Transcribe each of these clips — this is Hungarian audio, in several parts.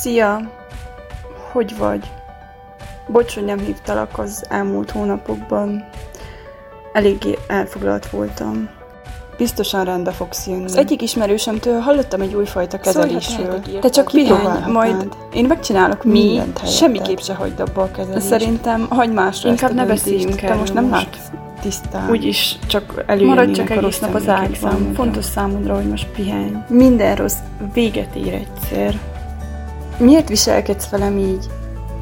Szia! Hogy vagy? Bocs, hogy nem hívtalak az elmúlt hónapokban. Eléggé elfoglalt voltam. Biztosan rendbe fogsz jönni. Az egyik ismerősömtől hallottam egy újfajta kezelésről. Te csak pihenj, majd én megcsinálok mi. Semmiképp se hagyd abba a kezelést. Szerintem hagyd másra Inkább ne beszéljünk. Te most nem lát tisztán. Úgyis csak előjönnének csak a rossz nap az ágyban. Fontos számodra, hogy most pihenj. Minden rossz véget ér egyszer. Miért viselkedsz velem így?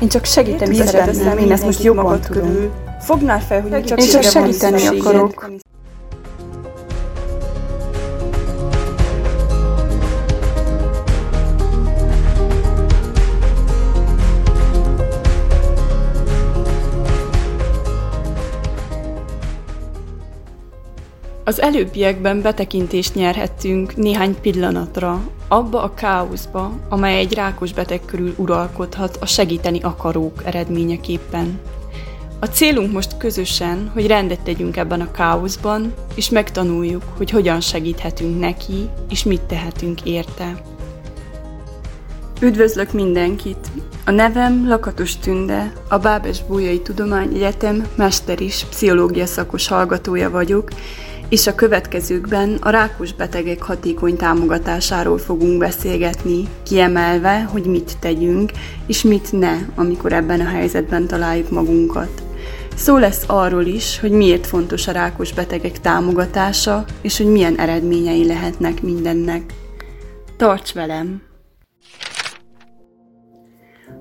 Én csak segíteni szeretném, én ezt most jobban tudom. Körül. Fognál fel, hogy csak, én csak segíteni akarok. Az előbbiekben betekintést nyerhettünk néhány pillanatra abba a káoszba, amely egy rákos beteg körül uralkodhat a segíteni akarók eredményeképpen. A célunk most közösen, hogy rendet tegyünk ebben a káoszban, és megtanuljuk, hogy hogyan segíthetünk neki, és mit tehetünk érte. Üdvözlök mindenkit! A nevem Lakatos Tünde, a Bábes Bújai Tudományegyetem mester is pszichológia szakos hallgatója vagyok, és a következőkben a rákos betegek hatékony támogatásáról fogunk beszélgetni, kiemelve, hogy mit tegyünk, és mit ne, amikor ebben a helyzetben találjuk magunkat. Szó lesz arról is, hogy miért fontos a rákos betegek támogatása, és hogy milyen eredményei lehetnek mindennek. Tarts velem!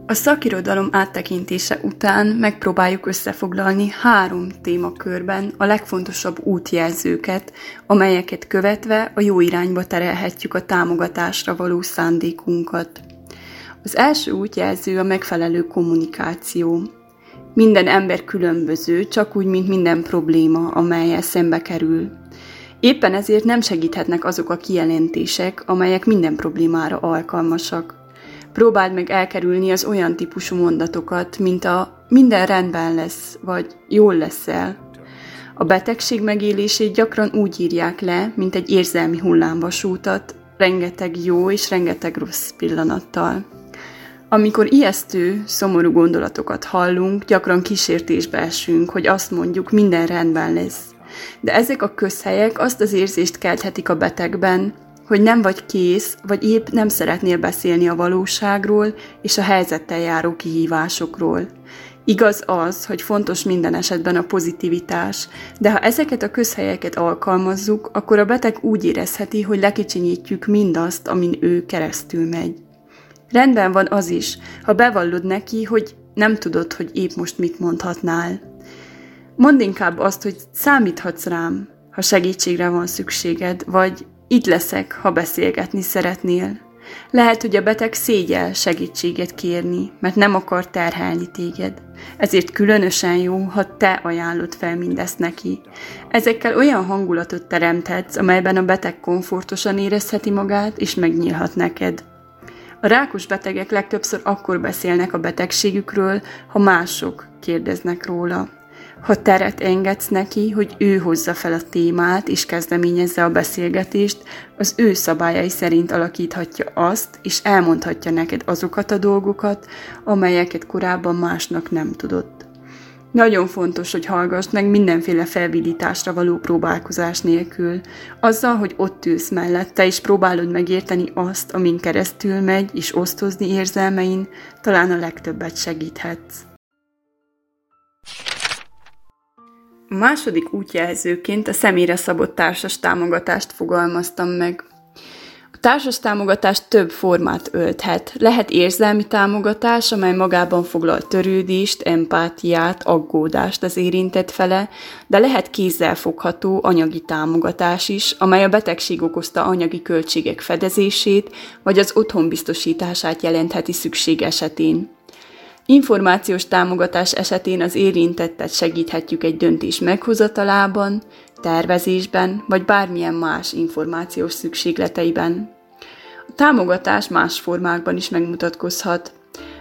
A szakirodalom áttekintése után megpróbáljuk összefoglalni három témakörben a legfontosabb útjelzőket, amelyeket követve a jó irányba terelhetjük a támogatásra való szándékunkat. Az első útjelző a megfelelő kommunikáció. Minden ember különböző, csak úgy, mint minden probléma, amelyel szembe kerül. Éppen ezért nem segíthetnek azok a kijelentések, amelyek minden problémára alkalmasak. Próbáld meg elkerülni az olyan típusú mondatokat, mint a minden rendben lesz, vagy jól leszel. A betegség megélését gyakran úgy írják le, mint egy érzelmi hullámvasútat, rengeteg jó és rengeteg rossz pillanattal. Amikor ijesztő, szomorú gondolatokat hallunk, gyakran kísértésbe esünk, hogy azt mondjuk, minden rendben lesz. De ezek a közhelyek azt az érzést kelthetik a betegben, hogy nem vagy kész, vagy épp nem szeretnél beszélni a valóságról és a helyzettel járó kihívásokról. Igaz az, hogy fontos minden esetben a pozitivitás, de ha ezeket a közhelyeket alkalmazzuk, akkor a beteg úgy érezheti, hogy lekicsinyítjük mindazt, amin ő keresztül megy. Rendben van az is, ha bevallod neki, hogy nem tudod, hogy épp most mit mondhatnál. Mondd inkább azt, hogy számíthatsz rám, ha segítségre van szükséged, vagy itt leszek, ha beszélgetni szeretnél. Lehet, hogy a beteg szégyel segítséget kérni, mert nem akar terhelni téged. Ezért különösen jó, ha te ajánlod fel mindezt neki. Ezekkel olyan hangulatot teremthetsz, amelyben a beteg komfortosan érezheti magát, és megnyílhat neked. A rákos betegek legtöbbször akkor beszélnek a betegségükről, ha mások kérdeznek róla. Ha teret engedsz neki, hogy ő hozza fel a témát és kezdeményezze a beszélgetést, az ő szabályai szerint alakíthatja azt, és elmondhatja neked azokat a dolgokat, amelyeket korábban másnak nem tudott. Nagyon fontos, hogy hallgass meg mindenféle felvidításra való próbálkozás nélkül. Azzal, hogy ott ülsz mellette, és próbálod megérteni azt, amin keresztül megy, és osztozni érzelmein, talán a legtöbbet segíthetsz. Második útjelzőként a személyre szabott társas támogatást fogalmaztam meg. A társas támogatás több formát ölthet. Lehet érzelmi támogatás, amely magában foglal törődést, empátiát, aggódást az érintett fele, de lehet kézzelfogható anyagi támogatás is, amely a betegség okozta anyagi költségek fedezését, vagy az otthon biztosítását jelentheti szükség esetén. Információs támogatás esetén az érintettet segíthetjük egy döntés meghozatalában, tervezésben vagy bármilyen más információs szükségleteiben. A támogatás más formákban is megmutatkozhat.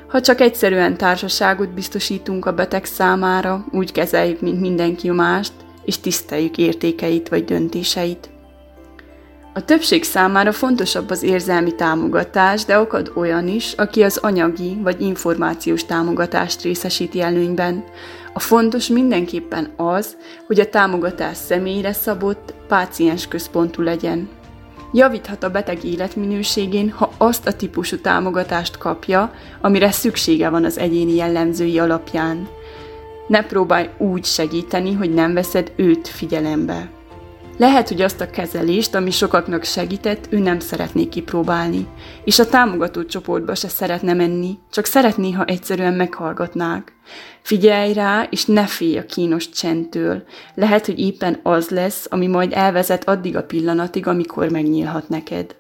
Ha csak egyszerűen társaságot biztosítunk a beteg számára, úgy kezeljük, mint mindenki mást, és tiszteljük értékeit vagy döntéseit. A többség számára fontosabb az érzelmi támogatás, de akad olyan is, aki az anyagi vagy információs támogatást részesíti előnyben. A fontos mindenképpen az, hogy a támogatás személyre szabott, páciens központú legyen. Javíthat a beteg életminőségén, ha azt a típusú támogatást kapja, amire szüksége van az egyéni jellemzői alapján. Ne próbálj úgy segíteni, hogy nem veszed őt figyelembe. Lehet, hogy azt a kezelést, ami sokaknak segített, ő nem szeretné kipróbálni, és a támogató csoportba se szeretne menni, csak szeretné, ha egyszerűen meghallgatnák. Figyelj rá, és ne félj a kínos csendtől. Lehet, hogy éppen az lesz, ami majd elvezet addig a pillanatig, amikor megnyílhat neked.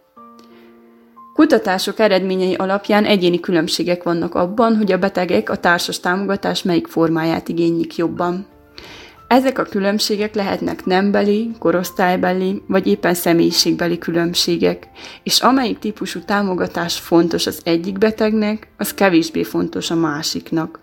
Kutatások eredményei alapján egyéni különbségek vannak abban, hogy a betegek a társas támogatás melyik formáját igénylik jobban. Ezek a különbségek lehetnek nembeli, korosztálybeli vagy éppen személyiségbeli különbségek, és amelyik típusú támogatás fontos az egyik betegnek, az kevésbé fontos a másiknak.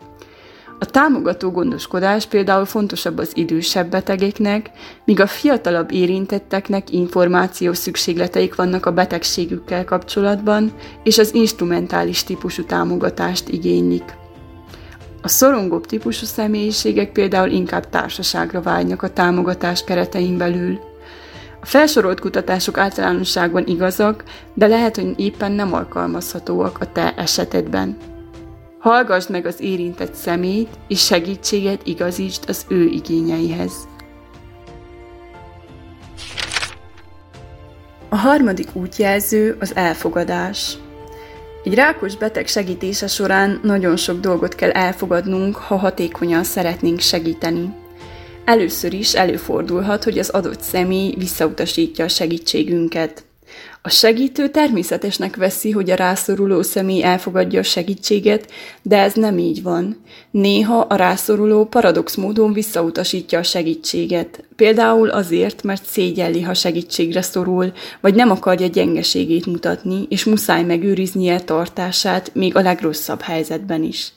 A támogató gondoskodás például fontosabb az idősebb betegeknek, míg a fiatalabb érintetteknek információs szükségleteik vannak a betegségükkel kapcsolatban, és az instrumentális típusú támogatást igénylik. A szorongóbb típusú személyiségek például inkább társaságra vágynak a támogatás keretein belül. A felsorolt kutatások általánosságban igazak, de lehet, hogy éppen nem alkalmazhatóak a te esetedben. Hallgassd meg az érintett szemét, és segítséget igazítsd az ő igényeihez. A harmadik útjelző az elfogadás. Egy rákos beteg segítése során nagyon sok dolgot kell elfogadnunk, ha hatékonyan szeretnénk segíteni. Először is előfordulhat, hogy az adott személy visszautasítja a segítségünket. A segítő természetesnek veszi, hogy a rászoruló személy elfogadja a segítséget, de ez nem így van. Néha a rászoruló paradox módon visszautasítja a segítséget. Például azért, mert szégyelli, ha segítségre szorul, vagy nem akarja gyengeségét mutatni, és muszáj megőriznie tartását még a legrosszabb helyzetben is.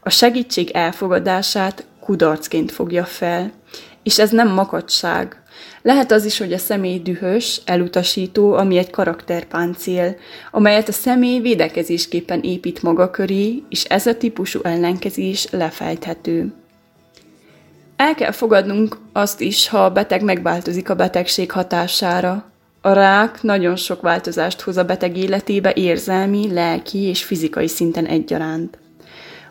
A segítség elfogadását kudarcként fogja fel, és ez nem makadság, lehet az is, hogy a személy dühös, elutasító, ami egy karakterpáncél, amelyet a személy védekezésképpen épít maga köré, és ez a típusú ellenkezés lefejthető. El kell fogadnunk azt is, ha a beteg megváltozik a betegség hatására. A rák nagyon sok változást hoz a beteg életébe érzelmi, lelki és fizikai szinten egyaránt.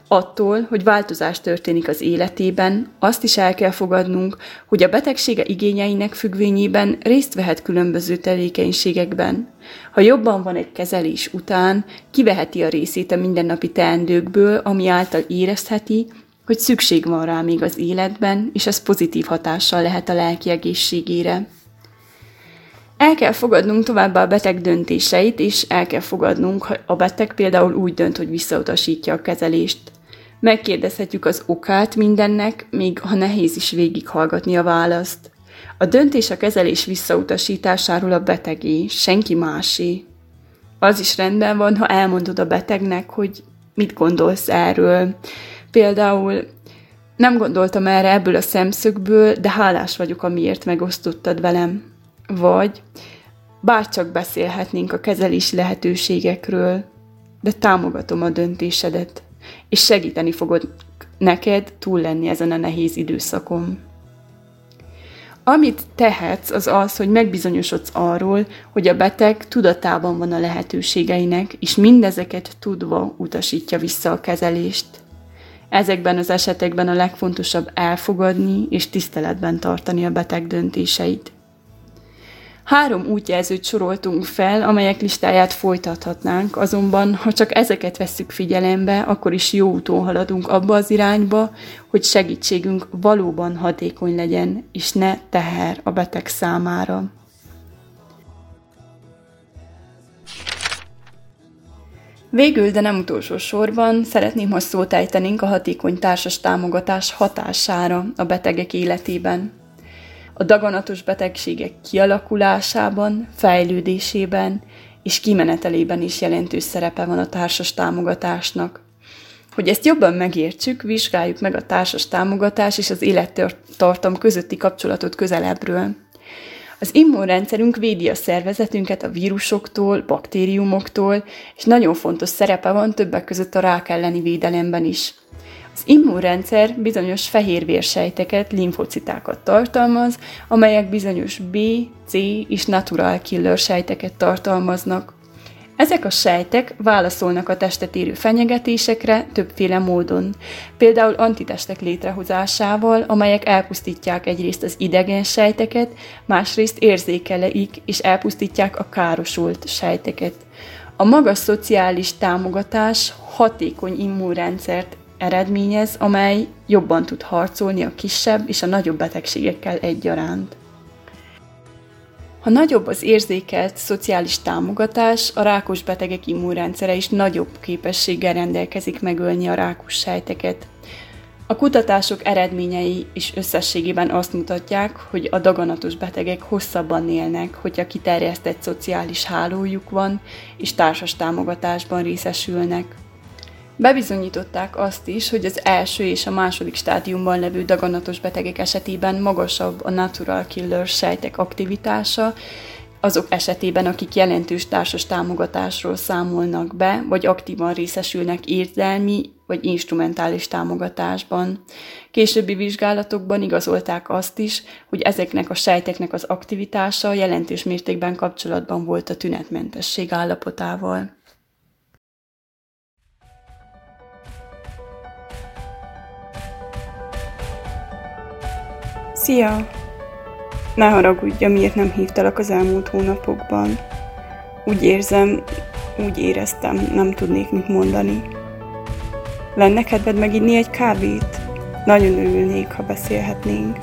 Attól, hogy változás történik az életében, azt is el kell fogadnunk, hogy a betegsége igényeinek függvényében részt vehet különböző tevékenységekben. Ha jobban van egy kezelés után, kiveheti a részét a mindennapi teendőkből, ami által érezheti, hogy szükség van rá még az életben, és ez pozitív hatással lehet a lelki egészségére. El kell fogadnunk továbbá a beteg döntéseit, és el kell fogadnunk, ha a beteg például úgy dönt, hogy visszautasítja a kezelést. Megkérdezhetjük az okát mindennek, még ha nehéz is végighallgatni a választ. A döntés a kezelés visszautasításáról a betegé, senki másé. Az is rendben van, ha elmondod a betegnek, hogy mit gondolsz erről. Például nem gondoltam erre ebből a szemszögből, de hálás vagyok, amiért megosztottad velem. Vagy bárcsak beszélhetnénk a kezelési lehetőségekről, de támogatom a döntésedet és segíteni fogod neked túl lenni ezen a nehéz időszakon. Amit tehetsz, az az, hogy megbizonyosodsz arról, hogy a beteg tudatában van a lehetőségeinek, és mindezeket tudva utasítja vissza a kezelést. Ezekben az esetekben a legfontosabb elfogadni és tiszteletben tartani a beteg döntéseit. Három útjelzőt soroltunk fel, amelyek listáját folytathatnánk, azonban ha csak ezeket vesszük figyelembe, akkor is jó úton haladunk abba az irányba, hogy segítségünk valóban hatékony legyen, és ne teher a beteg számára. Végül, de nem utolsó sorban, szeretném, ha szót ejtenénk a hatékony társas támogatás hatására a betegek életében a daganatos betegségek kialakulásában, fejlődésében és kimenetelében is jelentős szerepe van a társas támogatásnak. Hogy ezt jobban megértsük, vizsgáljuk meg a társas támogatás és az élettartam közötti kapcsolatot közelebbről. Az immunrendszerünk védi a szervezetünket a vírusoktól, baktériumoktól, és nagyon fontos szerepe van többek között a rák elleni védelemben is. Az immunrendszer bizonyos fehérvérsejteket, limfocitákat tartalmaz, amelyek bizonyos B, C és natural killer sejteket tartalmaznak. Ezek a sejtek válaszolnak a testet érő fenyegetésekre többféle módon, például antitestek létrehozásával, amelyek elpusztítják egyrészt az idegen sejteket, másrészt érzékeleik és elpusztítják a károsult sejteket. A magas szociális támogatás hatékony immunrendszert eredményez, amely jobban tud harcolni a kisebb és a nagyobb betegségekkel egyaránt. Ha nagyobb az érzékelt szociális támogatás, a rákos betegek immunrendszere is nagyobb képességgel rendelkezik megölni a rákos sejteket. A kutatások eredményei is összességében azt mutatják, hogy a daganatos betegek hosszabban élnek, hogyha kiterjesztett szociális hálójuk van, és társas támogatásban részesülnek. Bebizonyították azt is, hogy az első és a második stádiumban levő daganatos betegek esetében magasabb a natural killer sejtek aktivitása, azok esetében, akik jelentős társas támogatásról számolnak be, vagy aktívan részesülnek érzelmi vagy instrumentális támogatásban. Későbbi vizsgálatokban igazolták azt is, hogy ezeknek a sejteknek az aktivitása jelentős mértékben kapcsolatban volt a tünetmentesség állapotával. Szia! Ne haragudj, miért nem hívtalak az elmúlt hónapokban. Úgy érzem, úgy éreztem, nem tudnék mit mondani. Lenne kedved meginni egy kávét? Nagyon örülnék, ha beszélhetnénk.